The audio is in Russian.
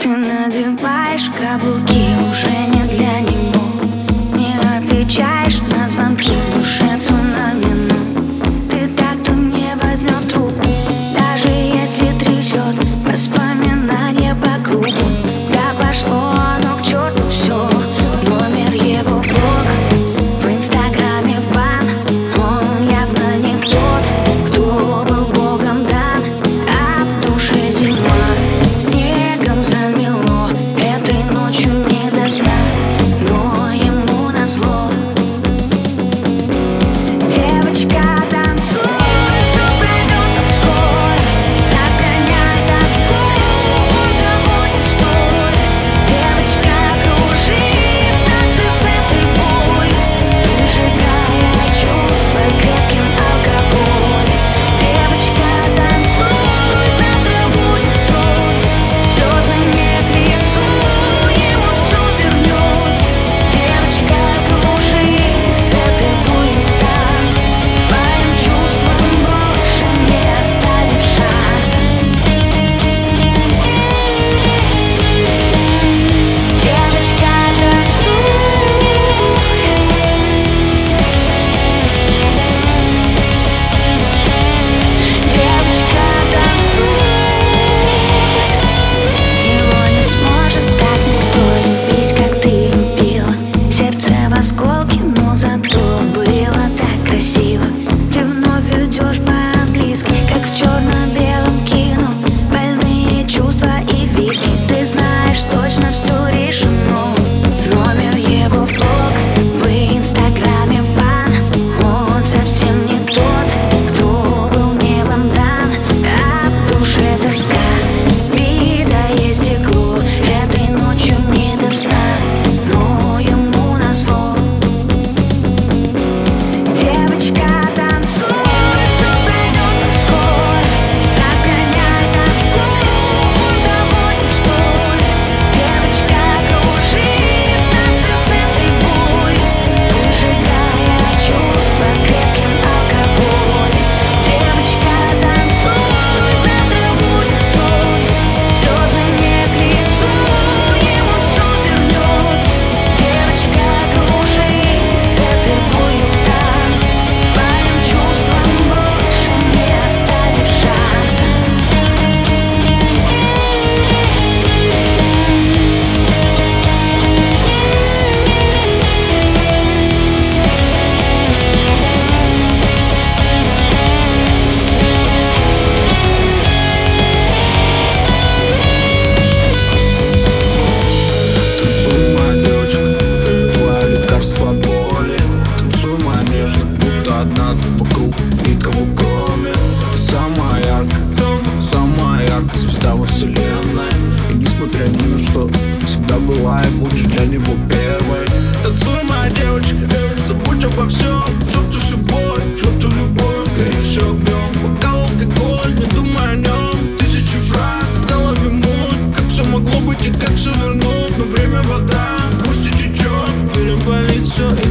Ты надеваешь каблуки уже не для него. Не отвечаешь на звонки в душе цунами вода. Пусть и течет, переболит все и